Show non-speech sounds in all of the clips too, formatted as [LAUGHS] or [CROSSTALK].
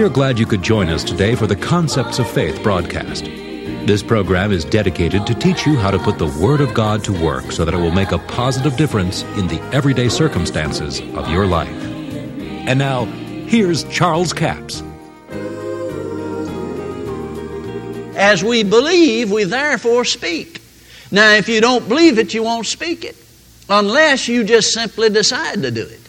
We are glad you could join us today for the Concepts of Faith broadcast. This program is dedicated to teach you how to put the Word of God to work so that it will make a positive difference in the everyday circumstances of your life. And now, here's Charles Capps. As we believe, we therefore speak. Now, if you don't believe it, you won't speak it, unless you just simply decide to do it.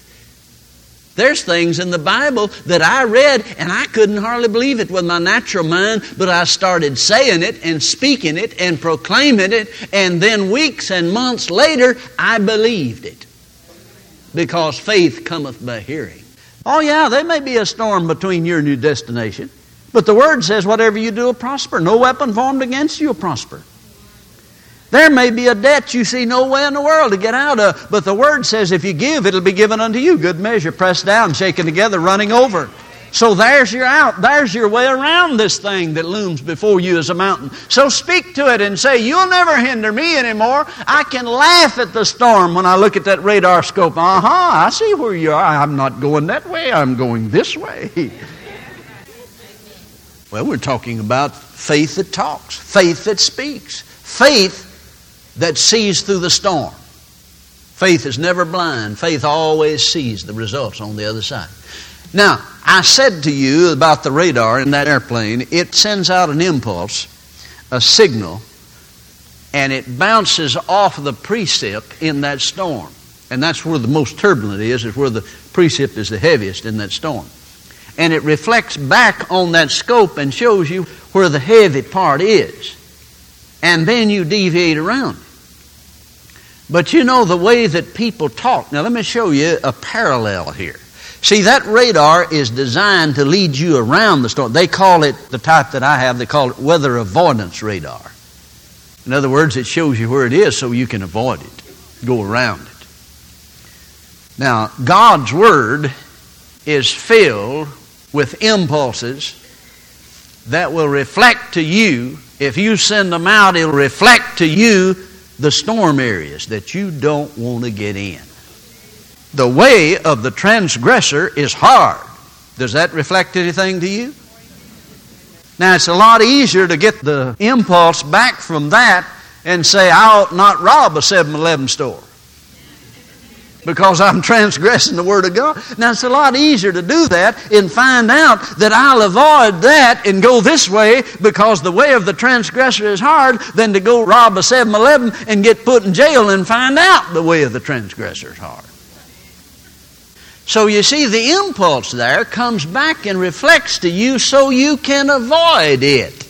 There's things in the Bible that I read and I couldn't hardly believe it with my natural mind, but I started saying it and speaking it and proclaiming it, and then weeks and months later, I believed it. Because faith cometh by hearing. Oh, yeah, there may be a storm between your new destination, but the Word says, whatever you do will prosper. No weapon formed against you will prosper. There may be a debt you see no way in the world to get out of, but the Word says if you give, it'll be given unto you. Good measure, pressed down, shaken together, running over. So there's your out. There's your way around this thing that looms before you as a mountain. So speak to it and say, You'll never hinder me anymore. I can laugh at the storm when I look at that radar scope. Uh huh, I see where you are. I'm not going that way, I'm going this way. [LAUGHS] Well, we're talking about faith that talks, faith that speaks, faith that sees through the storm. Faith is never blind. Faith always sees the results on the other side. Now, I said to you about the radar in that airplane, it sends out an impulse, a signal, and it bounces off the precip in that storm. And that's where the most turbulent is, is where the precip is the heaviest in that storm. And it reflects back on that scope and shows you where the heavy part is and then you deviate around. But you know the way that people talk. Now, let me show you a parallel here. See, that radar is designed to lead you around the storm. They call it, the type that I have, they call it weather avoidance radar. In other words, it shows you where it is so you can avoid it, go around it. Now, God's Word is filled with impulses that will reflect to you if you send them out, it'll reflect to you the storm areas that you don't want to get in. The way of the transgressor is hard. Does that reflect anything to you? Now, it's a lot easier to get the impulse back from that and say, I ought not rob a 7 Eleven store because I'm transgressing the Word of God. Now, it's a lot easier to do that and find out that I'll avoid that and go this way because the way of the transgressor is hard than to go rob a 7 Eleven and get put in jail and find out the way of the transgressor is hard. So you see, the impulse there comes back and reflects to you so you can avoid it,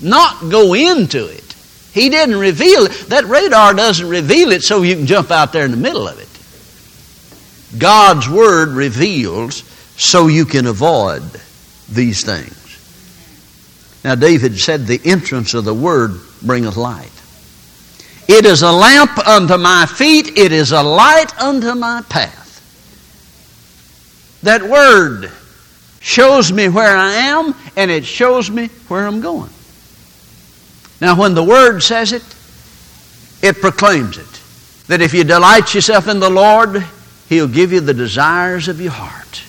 not go into it. He didn't reveal it. That radar doesn't reveal it so you can jump out there in the middle of it. God's Word reveals so you can avoid these things. Now, David said, The entrance of the Word bringeth light. It is a lamp unto my feet, it is a light unto my path. That Word shows me where I am, and it shows me where I'm going. Now, when the Word says it, it proclaims it. That if you delight yourself in the Lord, He'll give you the desires of your heart.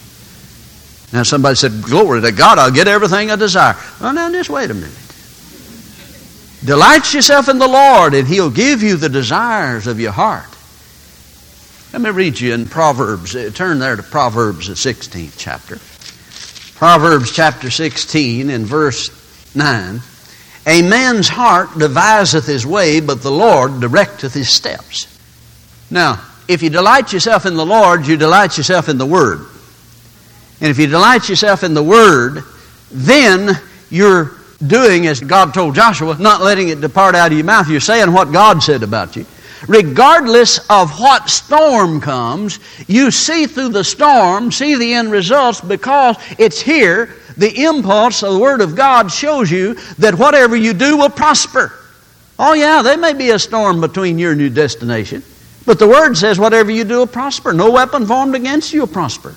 Now, somebody said, Glory to God, I'll get everything I desire. Well, now, just wait a minute. Delight yourself in the Lord, and He'll give you the desires of your heart. Let me read you in Proverbs. Uh, turn there to Proverbs, the 16th chapter. Proverbs chapter 16 and verse 9. A man's heart deviseth his way, but the Lord directeth his steps. Now, if you delight yourself in the Lord, you delight yourself in the Word. And if you delight yourself in the Word, then you're doing as God told Joshua, not letting it depart out of your mouth. You're saying what God said about you. Regardless of what storm comes, you see through the storm, see the end results because it's here. The impulse of the Word of God shows you that whatever you do will prosper. Oh, yeah, there may be a storm between your new destination. But the Word says, whatever you do will prosper. No weapon formed against you will prosper.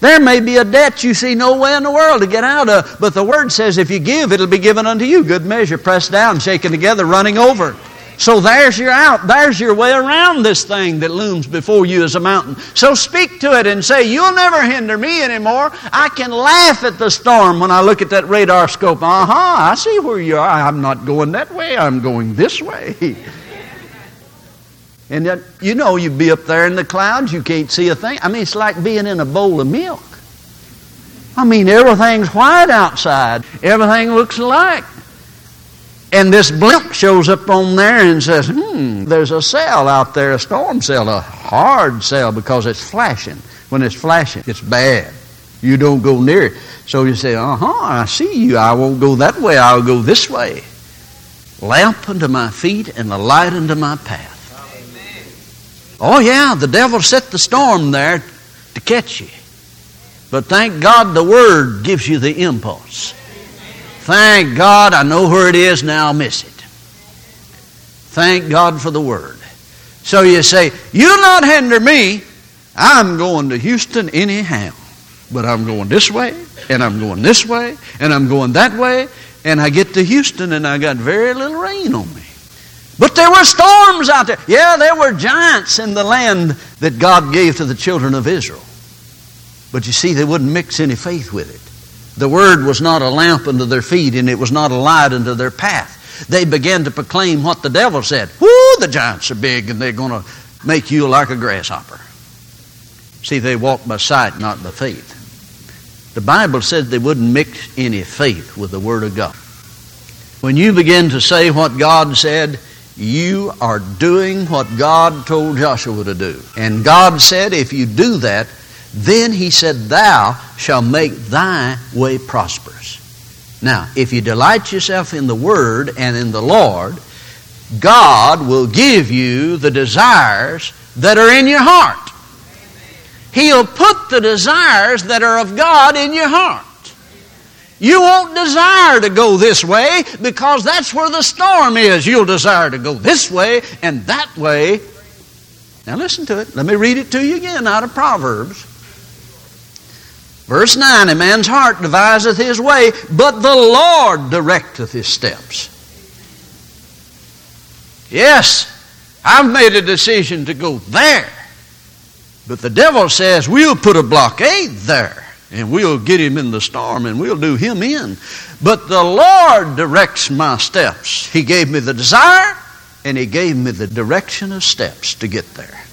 There may be a debt you see no way in the world to get out of, but the Word says if you give, it'll be given unto you. Good measure, pressed down, shaken together, running over. So there's your out. There's your way around this thing that looms before you as a mountain. So speak to it and say, You'll never hinder me anymore. I can laugh at the storm when I look at that radar scope. Uh huh, I see where you are. I'm not going that way, I'm going this way. [LAUGHS] And yet, you know, you'd be up there in the clouds, you can't see a thing. I mean, it's like being in a bowl of milk. I mean, everything's white outside, everything looks alike. And this blimp shows up on there and says, hmm, there's a cell out there, a storm cell, a hard cell because it's flashing. When it's flashing, it's bad. You don't go near it. So you say, uh huh, I see you. I won't go that way, I'll go this way. Lamp unto my feet and a light unto my path. Oh, yeah, the devil set the storm there to catch you. But thank God the Word gives you the impulse. Thank God I know where it is, now I'll miss it. Thank God for the Word. So you say, You'll not hinder me. I'm going to Houston anyhow. But I'm going this way, and I'm going this way, and I'm going that way, and I get to Houston and I got very little rain on me. But there were storms out there. Yeah, there were giants in the land that God gave to the children of Israel. But you see, they wouldn't mix any faith with it. The word was not a lamp unto their feet, and it was not a light unto their path. They began to proclaim what the devil said. Whoo, the giants are big, and they're going to make you like a grasshopper. See, they walked by sight, not by faith. The Bible said they wouldn't mix any faith with the Word of God. When you begin to say what God said, you are doing what God told Joshua to do. And God said, if you do that, then he said, Thou shalt make thy way prosperous. Now, if you delight yourself in the Word and in the Lord, God will give you the desires that are in your heart. He'll put the desires that are of God in your heart. You won't desire to go this way because that's where the storm is. You'll desire to go this way and that way. Now listen to it. Let me read it to you again out of Proverbs. Verse 9 A man's heart deviseth his way, but the Lord directeth his steps. Yes, I've made a decision to go there. But the devil says, we'll put a blockade there and we'll get him in the storm and we'll do him in. But the Lord directs my steps. He gave me the desire and He gave me the direction of steps to get there.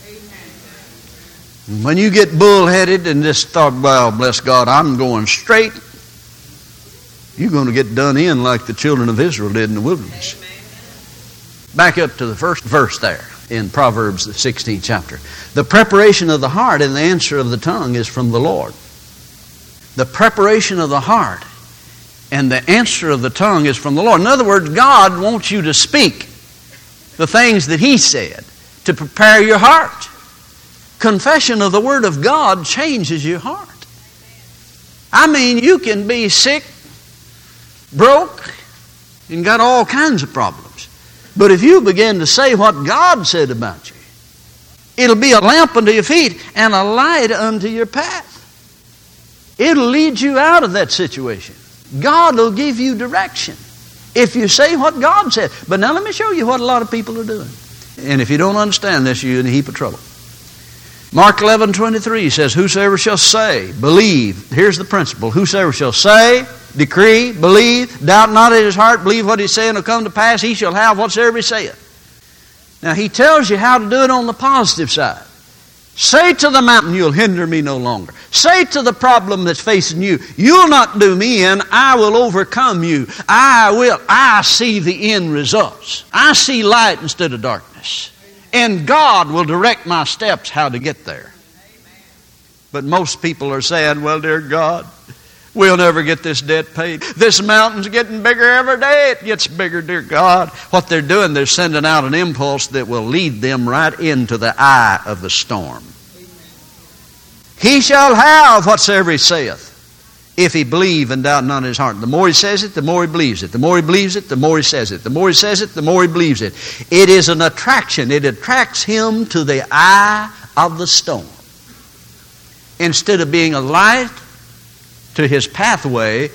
When you get bullheaded and just thought, well, bless God, I'm going straight, you're going to get done in like the children of Israel did in the wilderness. Back up to the first verse there in Proverbs, the 16th chapter. The preparation of the heart and the answer of the tongue is from the Lord the preparation of the heart and the answer of the tongue is from the Lord. In other words, God wants you to speak the things that He said to prepare your heart. Confession of the Word of God changes your heart. I mean, you can be sick, broke, and got all kinds of problems. But if you begin to say what God said about you, it'll be a lamp unto your feet and a light unto your path. It'll lead you out of that situation. God will give you direction if you say what God said. But now let me show you what a lot of people are doing. And if you don't understand this, you're in a heap of trouble. Mark 11, 23 says, Whosoever shall say, believe, here's the principle. Whosoever shall say, decree, believe, doubt not in his heart, believe what he's saying will come to pass, he shall have whatsoever he saith. Now, he tells you how to do it on the positive side. Say to the mountain, You'll hinder me no longer. Say to the problem that's facing you, You'll not do me in, I will overcome you. I will. I see the end results. I see light instead of darkness. And God will direct my steps how to get there. But most people are saying, Well, dear God, We'll never get this debt paid. This mountain's getting bigger every day. It gets bigger, dear God. What they're doing, they're sending out an impulse that will lead them right into the eye of the storm. He shall have whatsoever he saith, if he believe and doubt not in his heart. The more he says it, the more he believes it. The more he believes it, the more he says it. The more he says it, the more he believes it. It is an attraction. It attracts him to the eye of the storm. Instead of being a light to his pathway,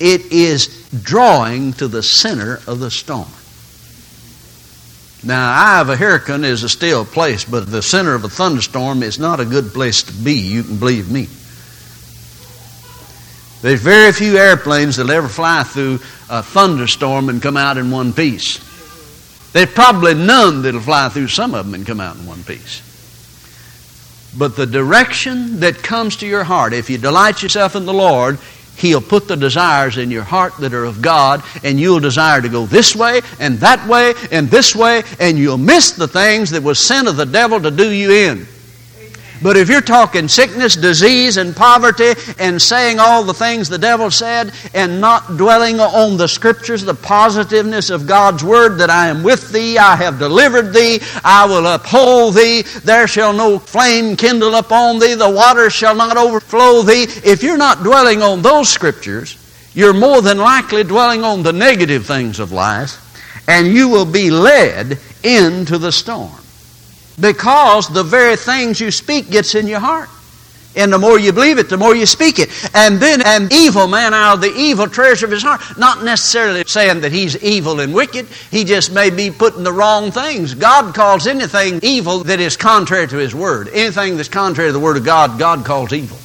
it is drawing to the center of the storm. Now, eye of a hurricane is a still place, but the center of a thunderstorm is not a good place to be. You can believe me. There's very few airplanes that'll ever fly through a thunderstorm and come out in one piece. There's probably none that'll fly through some of them and come out in one piece. But the direction that comes to your heart, if you delight yourself in the Lord, He'll put the desires in your heart that are of God, and you'll desire to go this way and that way and this way, and you'll miss the things that was sent of the devil to do you in. But if you're talking sickness, disease, and poverty, and saying all the things the devil said, and not dwelling on the scriptures, the positiveness of God's word that I am with thee, I have delivered thee, I will uphold thee, there shall no flame kindle upon thee, the water shall not overflow thee. If you're not dwelling on those scriptures, you're more than likely dwelling on the negative things of life, and you will be led into the storm because the very things you speak gets in your heart. And the more you believe it, the more you speak it. And then an evil man out of the evil treasure of his heart, not necessarily saying that he's evil and wicked, he just may be putting the wrong things. God calls anything evil that is contrary to his word. Anything that's contrary to the word of God, God calls evil.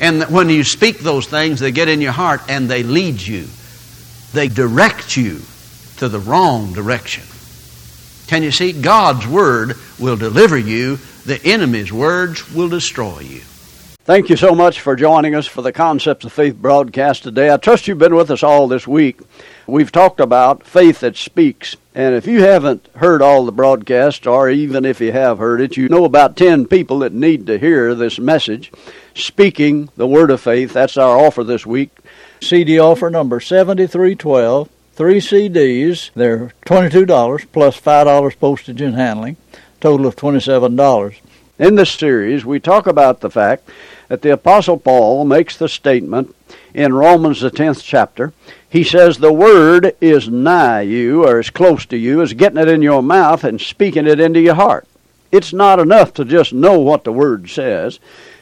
And when you speak those things, they get in your heart and they lead you. They direct you to the wrong direction. Can you see? God's word will deliver you, the enemy's words will destroy you. Thank you so much for joining us for the Concepts of Faith broadcast today. I trust you've been with us all this week. We've talked about faith that speaks. And if you haven't heard all the broadcasts, or even if you have heard it, you know about 10 people that need to hear this message. Speaking the Word of Faith, that's our offer this week. CD offer number 7312 three CDs. They're $22 plus $5 postage and handling, total of $27. In this series, we talk about the fact that the Apostle Paul makes the statement in Romans, the 10th chapter. He says, The word is nigh you, or as close to you, as getting it in your mouth and speaking it into your heart. It's not enough to just know what the word says.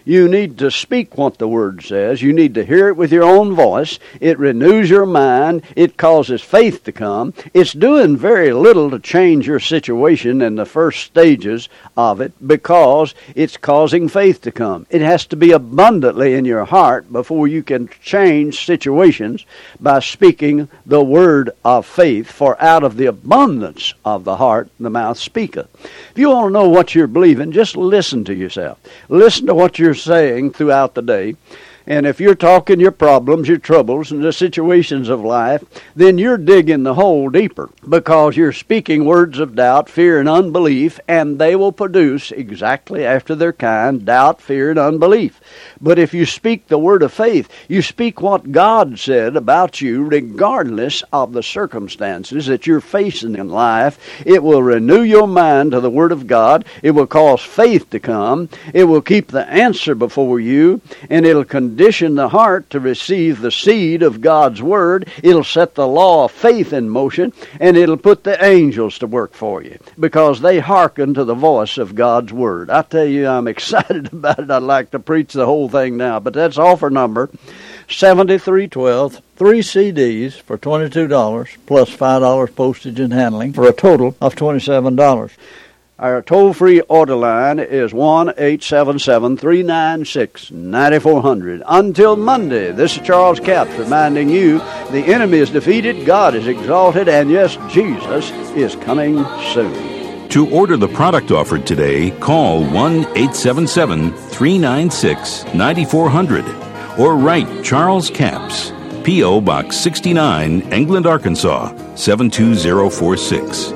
You need to speak what the Word says. You need to hear it with your own voice. It renews your mind. It causes faith to come. It's doing very little to change your situation in the first stages of it because it's causing faith to come. It has to be abundantly in your heart before you can change situations by speaking the word of faith. For out of the abundance of the heart, the mouth speaketh. If you want to know what you're believing, just listen to yourself. Listen to what you're saying throughout the day. And if you're talking your problems, your troubles, and the situations of life, then you're digging the hole deeper because you're speaking words of doubt, fear, and unbelief, and they will produce exactly after their kind doubt, fear, and unbelief. But if you speak the word of faith, you speak what God said about you, regardless of the circumstances that you're facing in life, it will renew your mind to the word of God. It will cause faith to come. It will keep the answer before you, and it'll condition the heart to receive the seed of God's Word. It'll set the law of faith in motion, and it'll put the angels to work for you because they hearken to the voice of God's Word. I tell you, I'm [LAUGHS] excited about it. I'd like to preach the whole thing now, but that's offer number 7312, three CDs for $22 plus $5 postage and handling for a total of $27. Our toll free order line is 1 877 396 9400. Until Monday, this is Charles Capps reminding you the enemy is defeated, God is exalted, and yes, Jesus is coming soon. To order the product offered today, call 1 877 396 9400 or write Charles Capps, P.O. Box 69, England, Arkansas 72046.